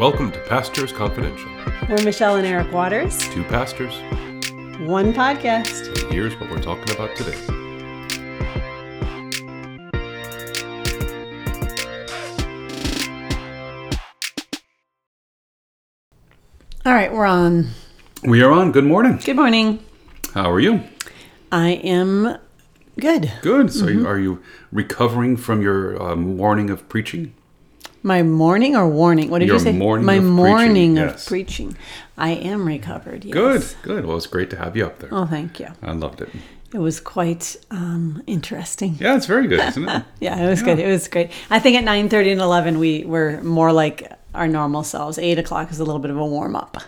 Welcome to Pastors Confidential. We're Michelle and Eric Waters, Two pastors, one podcast. and here's what we're talking about today. All right, we're on. We are on. Good morning. Good morning. How are you? I am good. Good. So, you, are you recovering from your uh, morning of preaching? My morning or warning? What did Your you say? morning My of preaching, morning of yes. preaching. I am recovered. Yes. Good. Good. Well, it's great to have you up there. Oh, thank you. I loved it. It was quite um, interesting. Yeah, it's very good, isn't it? Yeah, it was Yeah. good. It was great. I think at nine thirty and eleven we were more like our normal selves. Eight o'clock is a little bit of a warm up.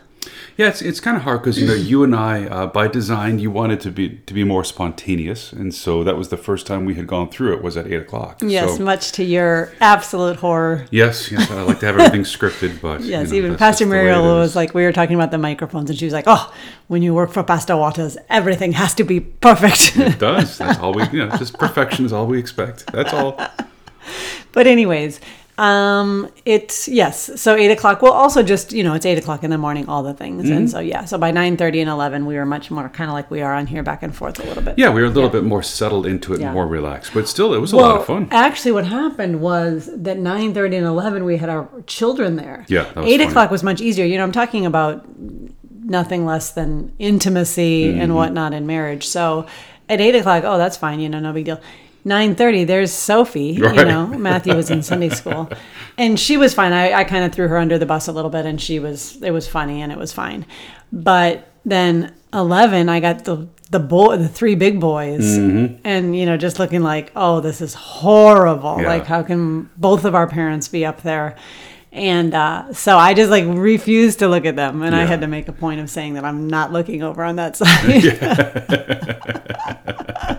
Yeah, it's, it's kind of hard because you know you and I, uh, by design, you wanted to be to be more spontaneous, and so that was the first time we had gone through it was at eight o'clock. Yes, So, much to your absolute horror. yes, yes. I like to have everything scripted, but Yes, you know, even that's Pastor just the way it Muriel was like, we were talking about the microphones, and she was like, "Oh, when you work for Pastor Waters, everything has to be perfect." It does. That's all we, you know, just perfection is all we expect. That's all. but anyways, um, it's yes. So eight o'clock. Well, also just you know, it's eight o'clock in the morning. All the things, Mm-hmm. and so yeah. So by nine thirty and eleven, we were much more kind of like we are on here, back and forth a little bit. Yeah, we were a little bit more settled into it, Yeah. more relaxed, but still, it was a lot of fun. Actually, what happened was that nine thirty and eleven, we had our children there. Yeah, that was eight funny. o'clock was much easier. You know, I'm talking about nothing less than intimacy Mm-hmm. and whatnot in marriage. So at eight o'clock, oh, that's fine. You know, no big deal. Nine thirty, there's Sophie. You know, Matthew was in Sunday school, and she was fine. I, I kind of threw her under the bus a little bit, and she was. It was funny, and it was fine. But then eleven, I got the the boy, the three big boys, Mm-hmm. and you know, just looking like, oh, this is horrible. Yeah. Like, how can both of our parents be up there? And uh, so I just like refused to look at them, and I had to make a point of saying that I'm not looking over on that side.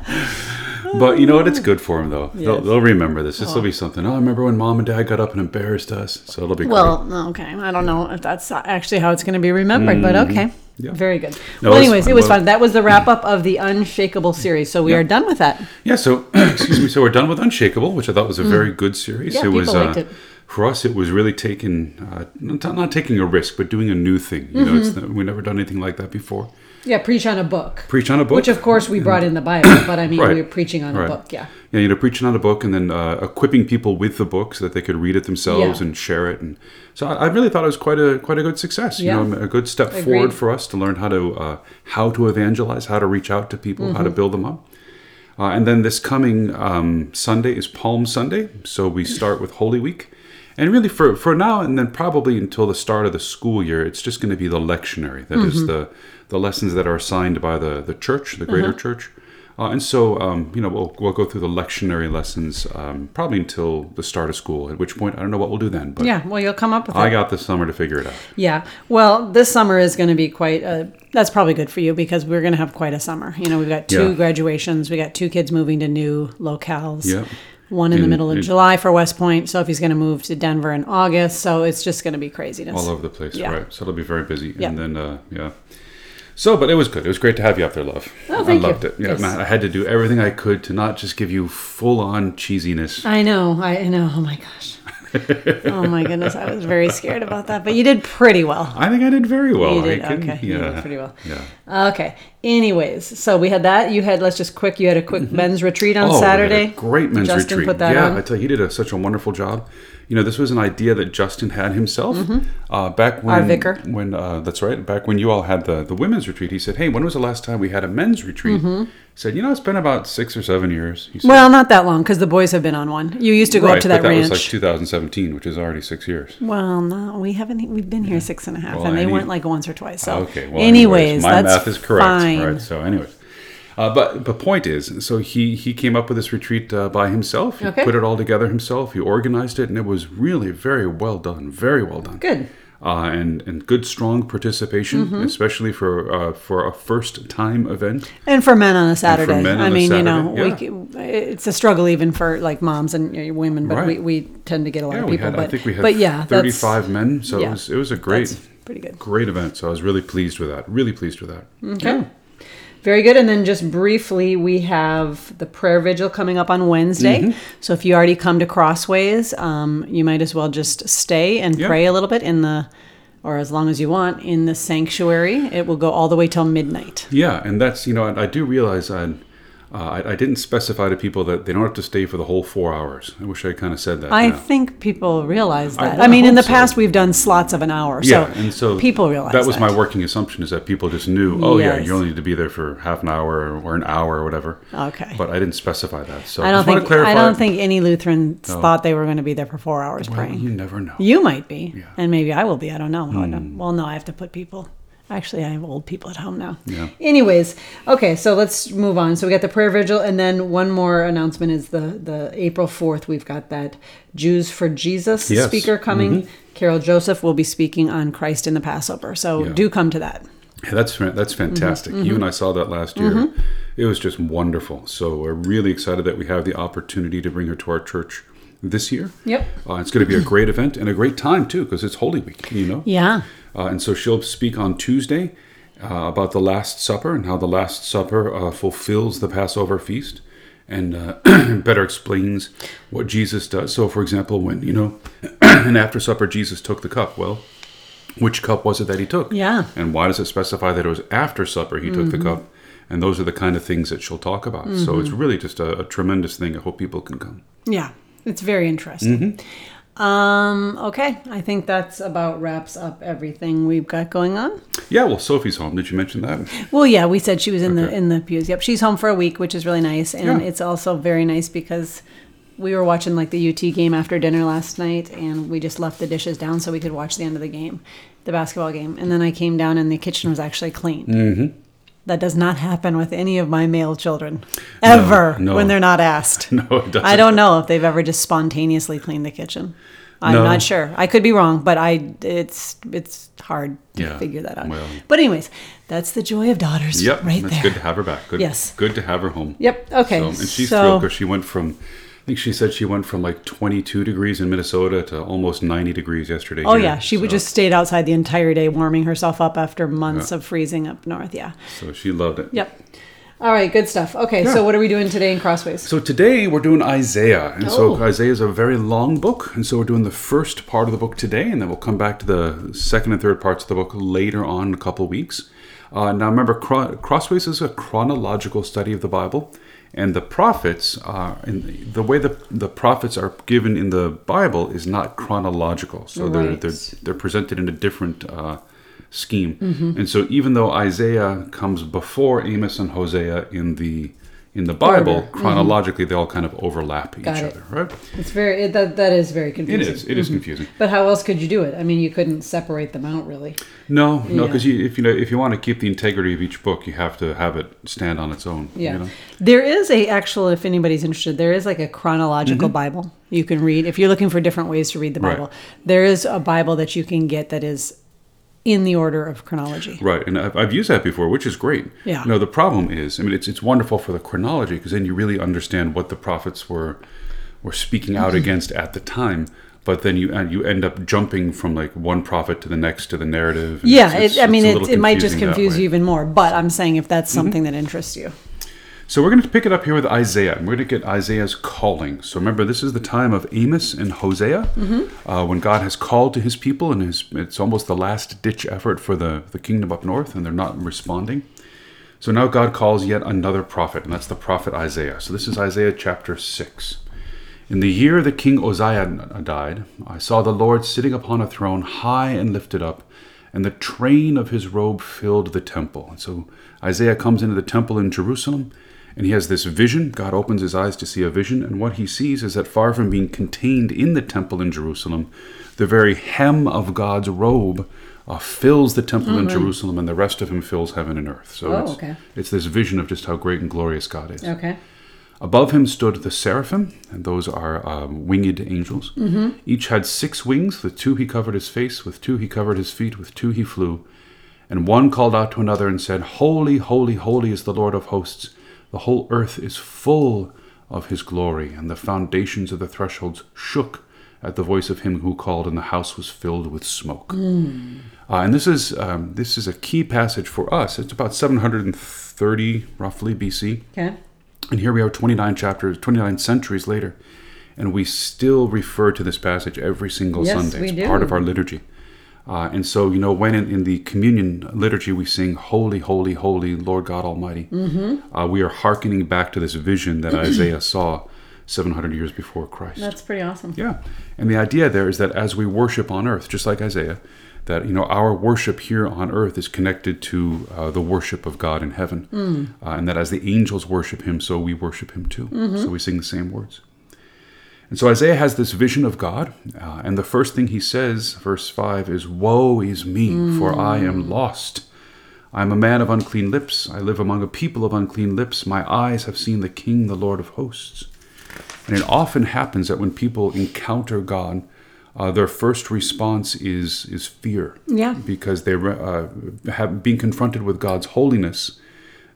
But you know what? It's good for them, though. They'll, they'll remember this. This will be something. Oh, I remember when mom and dad got up and embarrassed us. So it'll be well, okay, I don't know if that's actually how it's going to be remembered, but okay. Yeah. Very good. No, well, anyways, fun. it was Well- fun. That was the wrap up of the Unshakable series. So we Yeah. are done with that. Yeah. So excuse me. So we're done with Unshakable, which I thought was a very good series. Mm. Yeah, it was people liked uh, it. for us. It was really taking uh, not, not taking a risk, but doing a new thing. You know, it's Mm-hmm. we've never done anything like that before. Yeah, preach on a book. Preach on a book, Which, of course, we brought in the Bible, but I mean, Right. we were preaching on a book. Yeah. Yeah, you know, preaching on a book and then uh, equipping people with the book so that they could read it themselves Yeah. and share it. And so I, I really thought it was quite a quite a good success. Yeah. You know, a good step Agreed. forward for us to learn how to uh, how to evangelize, how to reach out to people, how to Mm-hmm. build them up. Uh, and then this coming um, Sunday is Palm Sunday, so we start with Holy Week. And really, for, for now and then probably until the start of the school year, it's just going to be the lectionary. That is Mm-hmm. the the lessons that are assigned by the, the church, the greater Uh-huh. church. Uh, and so, um, you know, we'll, we'll go through the lectionary lessons um, probably until the start of school, at which point I don't know what we'll do then. But Yeah. Well, you'll come up with I it. got this summer to figure it out. Yeah. Well, this summer is going to be quite. A, that's probably good for you because we're going to have quite a summer. You know, we've got two Yeah. graduations. We got two kids moving to new locales. Yep. One in, the middle of in- July for West Point. Sophie's going to move to Denver in August. So it's just going to be craziness. All over the place, Yeah. right? So it'll be very busy. Yeah. And then, uh, yeah. So, but it was good. It was great to have you up there, love. Oh, thank I you. loved it. Yeah, Yes. I had to do everything I could to not just give you full on cheesiness. I know. I know. Oh my gosh. Oh my goodness. I was very scared about that. But you did pretty well. I think I did very well. You did, couldn't- okay, you Yeah. did pretty well. Yeah. Okay. Anyways, so we had that. You had let's just quick. You had a quick men's retreat on Oh, we had a Saturday. great men's Justin retreat. put that yeah, on. I tell you, he did a, such a wonderful job. You know, this was an idea that Justin had himself uh, back when Mm-hmm. Our vicar. When uh, that's right, back when you all had the the women's retreat. He said, "Hey, when was the last time we had a men's retreat?" He said, "You know, it's been about six or seven years." Said. Well, not that long because the boys have been on one. You used to go right, up to but that that ranch. was like 2017, which is already six years. well, no, we haven't. We've been here six and a half, Well, and they any- went like once or twice. So, Okay. Well, anyways, my that's math is correct. Fine. Right. So, anyways. Uh, but the point is, so he he came up with this retreat uh, by himself. He Okay. put it all together himself. He organized it, and it was really very well done. Very well done. Good. Uh, and and good strong participation, Mm-hmm. especially for uh, for a first time event. And for men on a Saturday. men I on a mean, you know, Saturday, we, it's a struggle even for like moms and you know, women, but we, Right. we tend to get a lot Yeah, of people. had but I think we had but yeah, 35 men, so yeah, it was it was a great pretty good. great event. So I was really pleased with that. Really pleased with that. Okay. Very good. And then just briefly, we have the prayer vigil coming up on Wednesday. Mm-hmm. So if you already come to Crossways, um, you might as well just stay and pray a little bit in the, or as long as you want, in the sanctuary. It will go all the way till midnight. Yeah, and that's you know I, I do realize I, uh, I I didn't specify to people that they don't have to stay for the whole four hours. I wish I kind of said that. I now. think people realize that. well, I, I mean, in the past, we've done slots of an hour. Yeah, so, and so people realize that was that. my working assumption is that people just knew. Oh yeah, you only need to be there for half an hour or, an hour or whatever. Okay. But I didn't specify that, so I don't think to clarify. I don't think any Lutherans thought they were going to be there for four hours Well, praying. you never know. You might be, Yeah. and maybe I will be. I don't know. I Hmm. Well, no, I have to put people. Actually, I have old people at home now. Yeah. Anyways, okay, so let's move on. So we got the prayer vigil, and then one more announcement is the the April fourth. We've got that Jews for Jesus Yes. Mm-hmm. speaker coming. Carol Joseph will be speaking on Christ in the Passover. So Yeah. do come to that. Yeah, that's that's Mm-hmm. fantastic. You and I saw that last year. It was just wonderful. So we're really excited that we have the opportunity to bring her to our church this year. Yep. Uh, it's going to be a great event and a great time too, because it's Holy Week. You know. Yeah. Uh, and so she'll speak on Tuesday uh, about the Last Supper and how the Last Supper uh, fulfills the Passover feast and uh, better explains what Jesus does. So, for example, when, you know, and after supper, Jesus took the cup. Well, which cup was it that he took? Yeah. And why does it specify that it was after supper he took the cup? And those are the kind of things that she'll talk about. So it's really just a, a tremendous thing. I hope people can come. Yeah, it's very interesting. Mm-hmm. Um, okay, I think that's about wraps up everything we've got going on. Yeah, well, Sophie's home. Did you mention that? Well, yeah, we said she was in the in the pews. Yep, she's home for a week, which is really nice, and Yeah. it's also very nice because we were watching like the UT game after dinner last night, and we just left the dishes down so we could watch the end of the game, the basketball game, and then I came down and the kitchen was actually clean. Mm-hmm. That does not happen with any of my male children ever no. when they're not asked. No, it doesn't. I don't know if they've ever just spontaneously cleaned the kitchen. I'm No. not sure. I could be wrong, but I it's it's hard to Yeah, figure that out. well. but anyways, that's the joy of daughters. Yep, right it's there. good to have her back. Good, Yes. good to have her home. Yep. Okay. So, and she's so, thrilled because she went from, I think she said she went from like 22 degrees in Minnesota to almost 90 degrees yesterday. Oh here. yeah, she would So- just stayed outside the entire day, warming herself up after months of freezing up north. Yeah. So she loved it. Yep. All right. Good stuff. Okay. Yeah. So what are we doing today in Crossways? So today we're doing Isaiah, and so Oh. Isaiah is a very long book, and so we're doing the first part of the book today, and then we'll come back to the second and third parts of the book later on in a couple weeks. Uh, now remember, Cro- Crossways is a chronological study of the Bible, and the prophets are in the way the the prophets are given in the Bible is not chronological, so they're, they're they're presented in a different. Uh, scheme Mm-hmm. and so even though isaiah comes before amos and hosea in the in the bible Order. Mm-hmm. chronologically they all kind of overlap each it. other right It's very it, that that is very it confusing. is it is confusing But how else could you do it? I mean, you couldn't separate them out really. no no because you, if you know if you want to keep the integrity of each book you have to have it stand on its own Yeah. you know? There is a actual, if anybody's interested, there is like a chronological Bible you can read. If you're looking for different ways to read the Mm-hmm. Right. Bible, there is a Bible that you can get that is in the order of chronology. Right, and I've, I've used that before, which is great. Yeah. No, the problem is, I mean, it's it's wonderful for the chronology because then you really understand what the prophets were were speaking out against at the time. But then you you end up jumping from like one prophet to the next to the narrative. Yeah, it's- it, I mean, it, it might just confuse. Mm-hmm. you even more. But I'm saying if that's something that interests you. So we're going to pick it up here with Isaiah, and we're going to get Isaiah's calling. So remember, this is the time of Amos and Hosea, uh, when God has called to His people, and his, it's almost the last ditch effort for the the kingdom up north, and they're not responding. So now God calls yet another prophet, and that's the prophet Isaiah. So this is Isaiah chapter six. In the year that King Uzziah died, I saw the Lord sitting upon a throne high and lifted up, and the train of his robe filled the temple. And so Isaiah comes into the temple in Jerusalem, and he has this vision. God opens his eyes to see a vision, and what he sees is that far from being contained in the temple in Jerusalem, the very hem of God's robe uh, fills the temple in Jerusalem, and the rest of him fills heaven and earth. So Oh, it's, okay. it's this vision of just how great and glorious God is. Okay. Above him stood the seraphim, and those are um, winged angels. Mm-hmm. Each had six wings. With two he covered his face, with two he covered his feet, with two he flew. And one called out to another and said, Holy, holy, holy is the Lord of hosts. The whole earth is full of his glory. And the foundations of the thresholds shook at the voice of him who called, and the house was filled with smoke. Uh, and this is um, this is a key passage for us. It's about 730 roughly BC. Okay. And here we are 29 chapters, 29 centuries later, and we still refer to this passage every single Yes, Sunday. we it's do. part of our liturgy. Uh, and so, you know, when in, in the communion liturgy we sing, Holy, Holy, Holy, Lord God Almighty, Mm-hmm. uh, we are hearkening back to this vision that Isaiah saw 700 years before Christ. That's pretty awesome. Yeah. And the idea there is that as we worship on earth, just like Isaiah, that you know our worship here on earth is connected to uh, the worship of God in heaven, uh, and that as the angels worship Him, so we worship Him too. So we sing the same words. And so Isaiah has this vision of God, uh, and the first thing he says, verse five, is, "Woe is me, for I am lost." I am a man of unclean lips. I live among a people of unclean lips. My eyes have seen the King, the Lord of hosts. And it often happens that when people encounter God, uh, their first response is is fear. Yeah. Because they uh, have been confronted with God's holiness,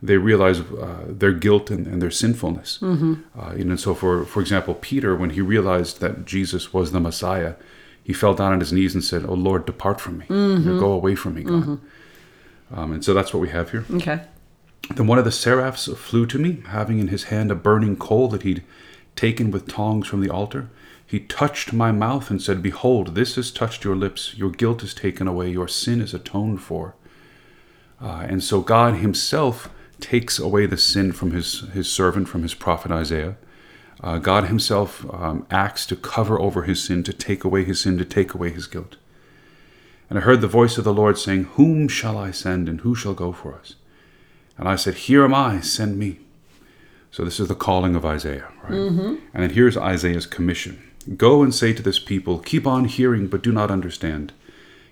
they realize uh, their guilt and, and their sinfulness. Mm-hmm. Uh, you know, so for for example, Peter, when he realized that Jesus was the Messiah, he fell down on his knees and said, "Oh Lord, depart from me. You know, go away from me, God." Um, and so that's what we have here. Okay. Then one of the seraphs flew to me, having in his hand a burning coal that he'd taken with tongs from the altar. He touched my mouth and said, Behold, this has touched your lips. Your guilt is taken away. Your sin is atoned for. Uh, and so God himself takes away the sin from his, his servant, from his prophet Isaiah. Uh, God himself um, acts to cover over his sin, to take away his sin, to take away his guilt. And I heard the voice of the Lord saying, Whom shall I send, and who shall go for us? And I said, Here am I, send me. So this is the calling of Isaiah, right? And then here's Isaiah's commission Go and say to this people, Keep on hearing, but do not understand.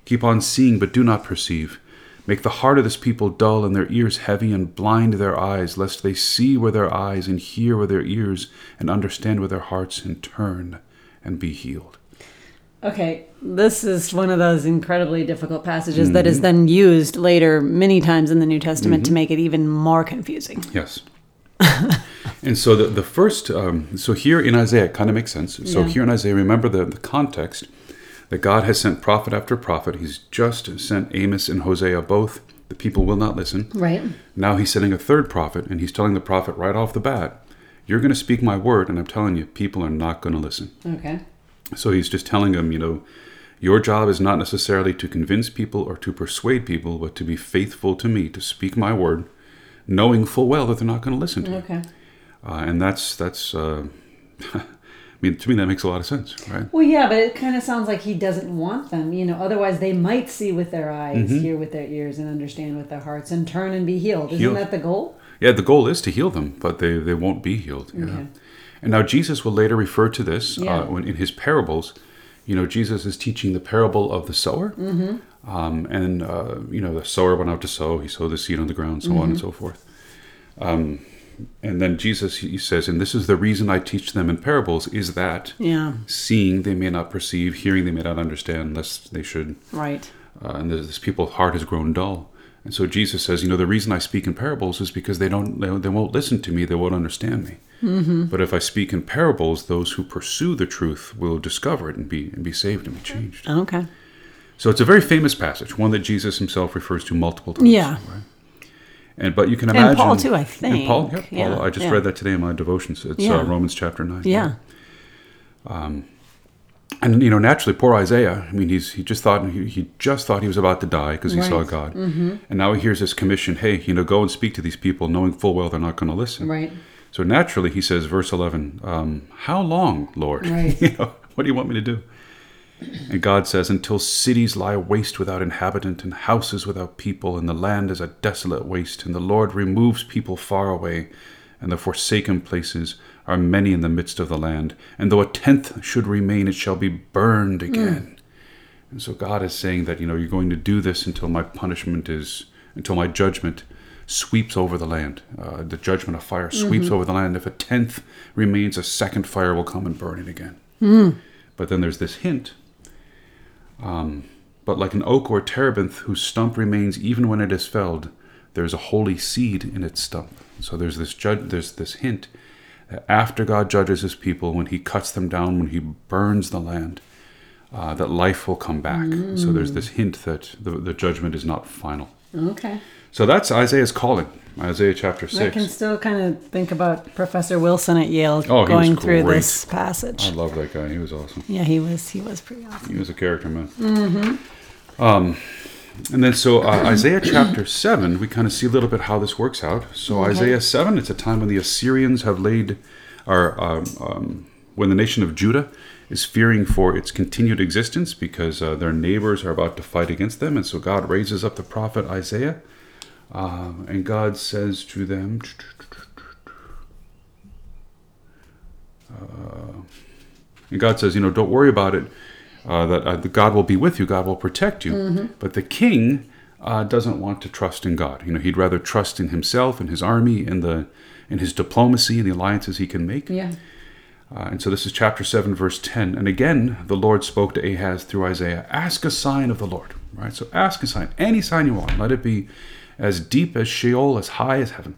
Keep on seeing, but do not perceive. Make the heart of this people dull and their ears heavy, and blind their eyes, lest they see with their eyes, and hear with their ears, and understand with their hearts, and turn and be healed. Okay, this is one of those incredibly difficult passages that is then used later many times in the New Testament to make it even more confusing. Yes. and so the, the first, um, so here in Isaiah, it kind of makes sense. So Yeah. here in Isaiah, remember the, the context that God has sent prophet after prophet. He's just sent Amos and Hosea both. The people will not listen. Right. Now he's sending a third prophet, and he's telling the prophet right off the bat, You're going to speak my word, and I'm telling you, people are not going to listen. Okay. So he's just telling them, you know, your job is not necessarily to convince people or to persuade people, but to be faithful to me, to speak my word, knowing full well that they're not going to listen to you. Okay. Uh, and that's that's. Uh, I mean, to me, that makes a lot of sense, right? Well, yeah, but it kind of sounds like he doesn't want them. You know, otherwise they might see with their eyes, Mm-hmm. hear with their ears, and understand with their hearts, and turn and be healed. Isn't Healed. that the goal? Yeah, the goal is to heal them, but they, they won't be healed. You know? Okay. And now Jesus will later refer to this Yeah. uh, when in his parables. You know, Jesus is teaching the parable of the sower, mm-hmm. um, and uh, you know the sower went out to sow. He sowed the seed on the ground, so on and so forth. Um, and then Jesus he says, and this is the reason I teach them in parables: is that Yeah. seeing they may not perceive, hearing they may not understand, lest they should Right. uh, and this, people's heart has grown dull. And so Jesus says, you know, the reason I speak in parables is because they don't, they, they won't listen to me, they won't understand me. Mm-hmm. But if I speak in parables, those who pursue the truth will discover it and be and be saved and be changed. Okay. So it's a very famous passage, one that Jesus himself refers to multiple times. Yeah. Right? And but you can imagine And Paul too, I And Paul, think. yeah, Paul. Yeah, I just yeah. read that today in my devotions. It's uh, Romans chapter nine. Yeah. And you know, naturally, poor Isaiah. I mean, he's he just thought he, he just thought he was about to die because he saw God, mm-hmm. and now he hears this commission. Hey, you know, go and speak to these people, knowing full well they're not going to listen. Right. So naturally, he says, verse eleven, um, "How long, Lord? Right. you know, what do you want me to do?" And God says, "Until cities lie waste without inhabitant, and houses without people, and the land is a desolate waste, and the Lord removes people far away, and the forsaken places are many in the midst of the land. And though a tenth should remain, it shall be burned hmm. again." And so God is saying that you know you're going to do this until my punishment is until my judgment sweeps over the land. Uh, the judgment of fire sweeps mm-hmm. over the land. If a tenth remains, a second fire will come and burn it again. Hmm. But then there's this hint. Um, but like an oak or terebinth whose stump remains even when it is felled, there's a holy seed in its stump. So there's this judge. There's this hint that after God judges his people, when he cuts them down, when he burns the land, uh, that life will come back. So there's this hint that the, the judgment is not final. Okay. So that's Isaiah's calling, Isaiah chapter 6. I 6. can still kind of think about Professor Wilson at Yale Oh, going through this passage. I love that guy. He was awesome. yeah, he was he was pretty awesome. He was a character, man. Mm-hmm. Um, and then so uh, Isaiah chapter 7, we kind of see a little bit how this works out. So Okay. Isaiah 7, it's a time when the Assyrians have laid, or um, um, when the nation of Judah is fearing for its continued existence because uh, their neighbors are about to fight against them. And so God raises up the prophet Isaiah. Uh, and God says to them, uh, and God says, you know, don't worry about it. Uh, that uh, God will be with you. God will protect you. But the king uh, doesn't want to trust in God. You know, he'd rather trust in himself and his army and the in his diplomacy and the alliances he can make. Yeah. Uh, and so this is chapter 7, verse 10. And again, the Lord spoke to Ahaz through Isaiah Ask a sign of the Lord. Right? So ask a sign, any sign you want. Let it be as deep as Sheol, as high as heaven.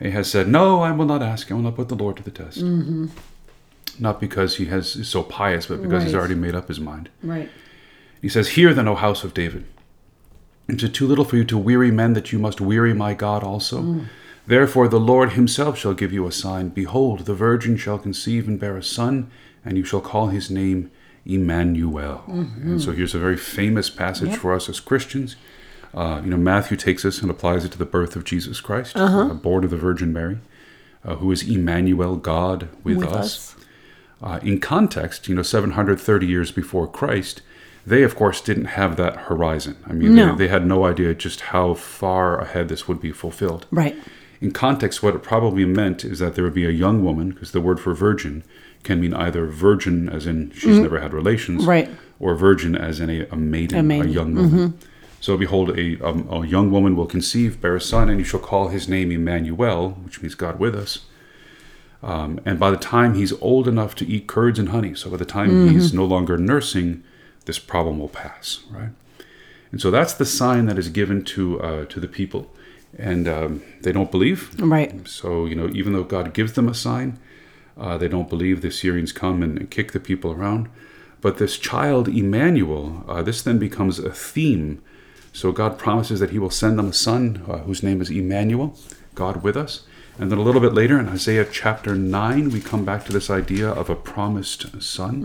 Ahaz said, No, I will not ask. I will not put the Lord to the test. Not because he has is so pious, but because he's already made up his mind. Right. He says, Hear then, O house of David. Is it too little for you to weary men that you must weary my God also? Therefore the Lord himself shall give you a sign. Behold, the virgin shall conceive and bear a son, and you shall call his name Emmanuel. And so here's a very famous passage Yep. for us as Christians. Uh, you know, Matthew takes this and applies it to the birth of Jesus Christ, uh, born of the Virgin Mary, uh, who is Emmanuel, God with, With us. us. Uh, in context, you know, 730 years before Christ, they, of course, didn't have that horizon. I mean, No. they, they had no idea just how far ahead this would be fulfilled. Right. In context, what it probably meant is that there would be a young woman, because the word for virgin can mean either virgin as in she's never had relations, Mm-hmm. Right. or virgin as in a, a maiden, A a, maiden. Mm-hmm. young woman. So behold, a, um, a young woman will conceive, bear a son, and you shall call his name Emmanuel, which means God with us. Um, and by the time he's old enough to eat curds and honey, so by the time Mm-hmm. he's no longer nursing, this problem will pass, right? And so that's the sign that is given to uh, to the people, and um, they don't believe. Right. So you know, even though God gives them a sign, uh, they don't believe. The Syrians come and, and kick the people around. But this child Emmanuel, uh, this then becomes a theme. So God promises that He will send them a son uh, whose name is Emmanuel, God with us. And then a little bit later in Isaiah chapter 9, we come back to this idea of a promised son.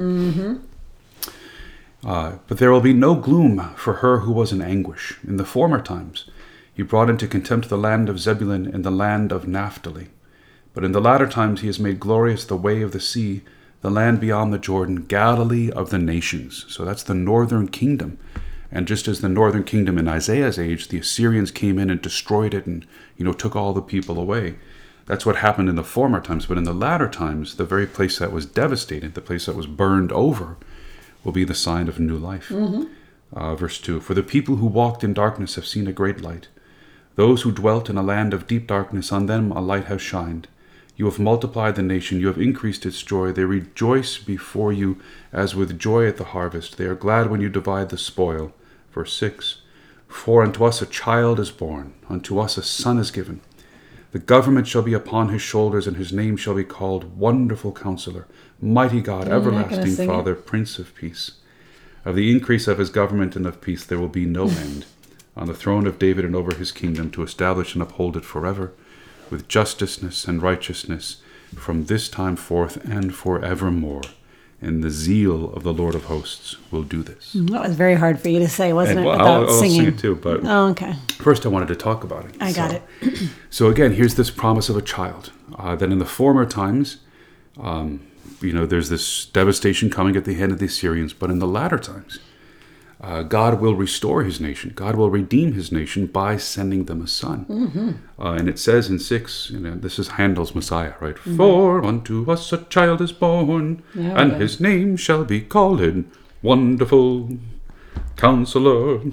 Uh, but there will be no gloom for her who was in anguish. In the former times, he brought into contempt the land of Zebulun and the land of Naphtali. But in the latter times, he has made glorious the way of the sea, the land beyond the Jordan, Galilee of the nations. So that's the northern kingdom. And just as the northern kingdom in Isaiah's age, the Assyrians came in and destroyed it and, you know, took all the people away. That's what happened in the former times. But in the latter times, the very place that was devastated, the place that was burned over, will be the sign of new life. Uh, verse 2 For the people who walked in darkness have seen a great light. Those who dwelt in a land of deep darkness, on them a light has shined. You have multiplied the nation, you have increased its joy. They rejoice before you as with joy at the harvest. They are glad when you divide the spoil. Verse 6 For unto us a child is born, unto us a son is given. The government shall be upon his shoulders, and his name shall be called Wonderful Counselor, Mighty God, You're Everlasting sing it? Father, Prince of Peace. Of the increase of his government and of peace there will be no end. On the throne of David and over his kingdom, to establish and uphold it forever, with justiceness and righteousness, from this time forth and forevermore. And the zeal of the Lord of hosts will do this. That was very hard for you to say, wasn't And, it, well, without I'll, I'll singing? sing it too, but Oh, okay. first I wanted to talk about it. I got So- it. so again, here's this promise of a child. Uh, that in the former times, um, you know, there's this devastation coming at the hand of the Assyrians, but in the latter times, uh, God will restore His nation. God will redeem His nation by sending them a son. Uh, and it says in six, you know, this is Handel's Messiah, right? For unto us a child is born, Yeah, and. His name shall be called Wonderful Counselor.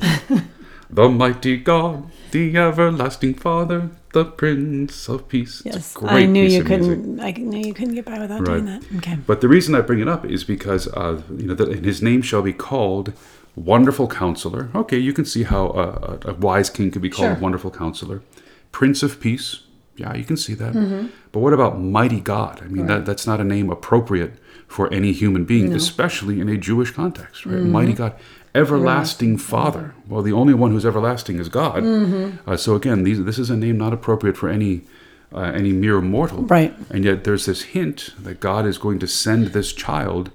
The mighty God, the everlasting Father, the Prince of Peace. Yes, great I knew you of music. couldn't. I knew you couldn't get by without doing that. Okay. But the reason I bring it up is because uh, you know that his name shall be called Wonderful Counselor. Okay, you can see how a, a, a wise king could be called Sure. Wonderful Counselor, Prince of Peace. Yeah, you can see that. Mm-hmm. But what about mighty God? I mean, that, that's not a name appropriate for any human being, especially in a Jewish context, right? Mm-hmm. Mighty God, everlasting Father. Well, the only one who's everlasting is God. Mm-hmm. Uh, so again, these, this is a name not appropriate for any uh, any mere mortal. Right. And yet there's this hint that God is going to send this child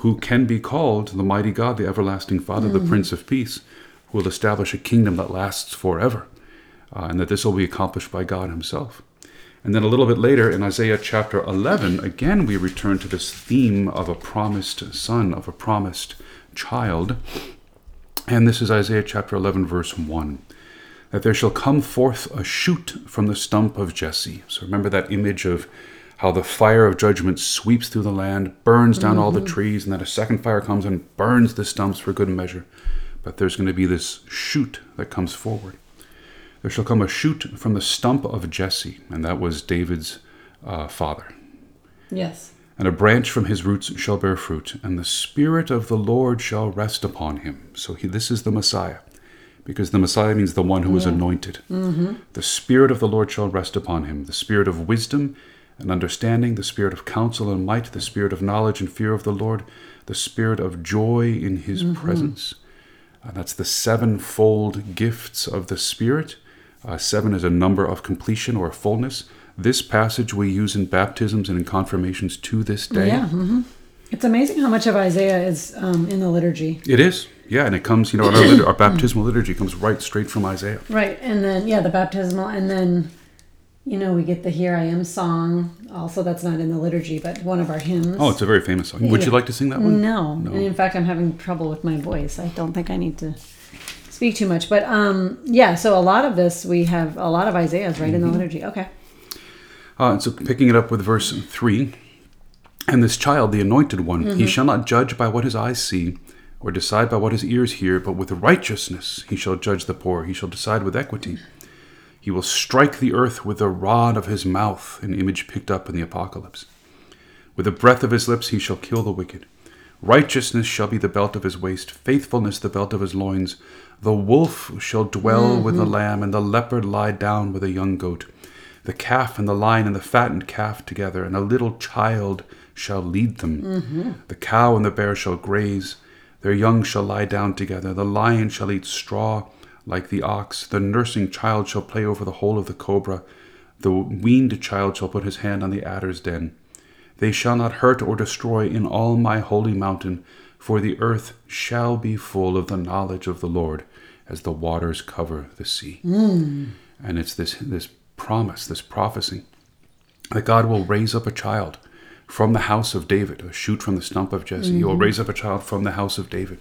who can be called the mighty God, the everlasting Father, Mm-hmm. the Prince of Peace, who will establish a kingdom that lasts forever. Uh, and that this will be accomplished by God Himself. And then a little bit later in Isaiah chapter 11, again we return to this theme of a promised son, of a promised child. And this is Isaiah chapter 11, verse 1 that there shall come forth a shoot from the stump of Jesse. So remember that image of how the fire of judgment sweeps through the land, burns down all the trees, and then a second fire comes and burns the stumps for good measure. But there's going to be this shoot that comes forward. There shall come a shoot from the stump of Jesse, and that was David's uh, father. Yes. And a branch from his roots shall bear fruit, and the Spirit of the Lord shall rest upon him. So he, this is the Messiah, because the Messiah means the one who is anointed. The Spirit of the Lord shall rest upon him the Spirit of wisdom and understanding, the Spirit of counsel and might, the Spirit of knowledge and fear of the Lord, the Spirit of joy in his presence. Uh, that's the sevenfold gifts of the Spirit. Uh, seven is a number of completion or fullness. This passage we use in baptisms and in confirmations to this day. Yeah. hmm It's amazing how much of Isaiah is um, in the liturgy. It is. Yeah, and it comes, you know, our, lit- our baptismal liturgy comes right straight from Isaiah. Right. And then, yeah, the baptismal. And then, you know, we get the Here I Am song. Also, that's not in the liturgy, but one of our hymns. Oh, it's a very famous song. Would you like to sing that one? No. And in fact, I'm having trouble with my voice. I don't think I need to speak too much. But um, yeah, so a lot of this, we have a lot of Isaiahs right Mm-hmm. in the liturgy. Okay. Uh, so picking it up with verse 3 And this child, the anointed one, he shall not judge by what his eyes see, or decide by what his ears hear, but with righteousness he shall judge the poor, he shall decide with equity. He will strike the earth with the rod of his mouth, an image picked up in the Apocalypse. With the breath of his lips he shall kill the wicked. Righteousness shall be the belt of his waist, faithfulness the belt of his loins. The wolf shall dwell mm-hmm. with the lamb, and the leopard lie down with a young goat. The calf and the lion and the fattened calf together, and a little child shall lead them. Mm-hmm. The cow and the bear shall graze, their young shall lie down together. The lion shall eat straw like the ox. The nursing child shall play over the hole of the cobra. The weaned child shall put his hand on the adder's den. They shall not hurt or destroy in all my holy mountain, for the earth shall be full of the knowledge of the Lord as the waters cover the sea. Mm. And it's this, this promise, this prophecy, that God will raise up a child from the house of David, a shoot from the stump of Jesse. He will mm-hmm. raise up a child from the house of David.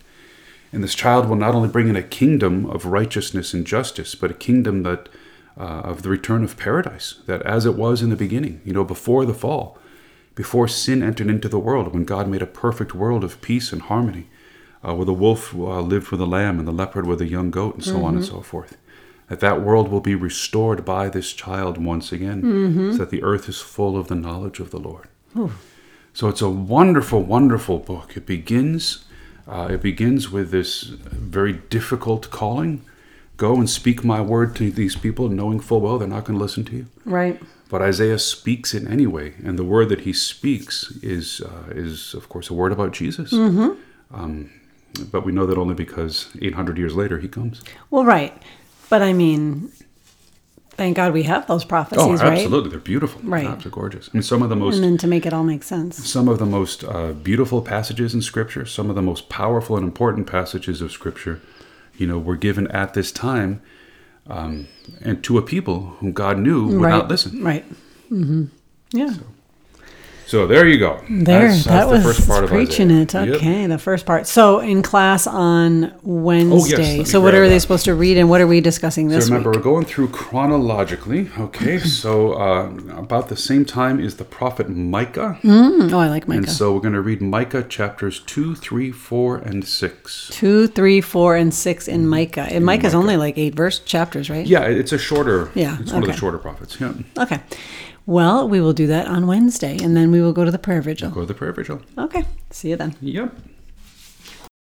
And this child will not only bring in a kingdom of righteousness and justice, but a kingdom that uh, of the return of paradise, that as it was in the beginning, you know, before the fall, before sin entered into the world, when God made a perfect world of peace and harmony, uh, where the wolf uh, lived with the lamb and the leopard with the young goat, and so on and so forth. That that world will be restored by this child once again, so that the earth is full of the knowledge of the Lord. So it's a wonderful, wonderful book. It begins, uh, it begins with this very difficult calling: "Go and speak my word to these people, knowing full well they're not going to listen to you." Right. But Isaiah speaks it anyway, and the word that he speaks is, uh, is of course, a word about Jesus. Um, but we know that only because 800 years later he comes. Well, right. But I mean, thank God we have those Oh, prophecies, right? absolutely, they're beautiful. Right. They're gorgeous. I mean, some of the most And then to make it all make sense. some of the most uh, beautiful passages in Scripture, some of the most powerful and important passages of Scripture, you know, were given at this time, um, and to a people whom God knew would right. not listen. Right. Mm-hmm. Yeah. So there you go. There, That's- that that's was preaching Isaiah. it. Yep. Okay, the first part. So in class on Wednesday. let me so what are they supposed to read, and what are we discussing this So remember, week? we're going through chronologically. Okay, so uh, about the same time is the prophet Micah. Mm, oh, I like Micah. And so we're going to read Micah chapters two, three, four, and 6. Two, three, four, and six in Micah. And Micah's only like eight verse chapters, right? Yeah, it's a shorter, Yeah, it's one of the shorter prophets. Yeah. Okay. Well, we will do that on Wednesday, and then we will go to the prayer vigil. Go to the prayer vigil. Okay. See you then. Yep.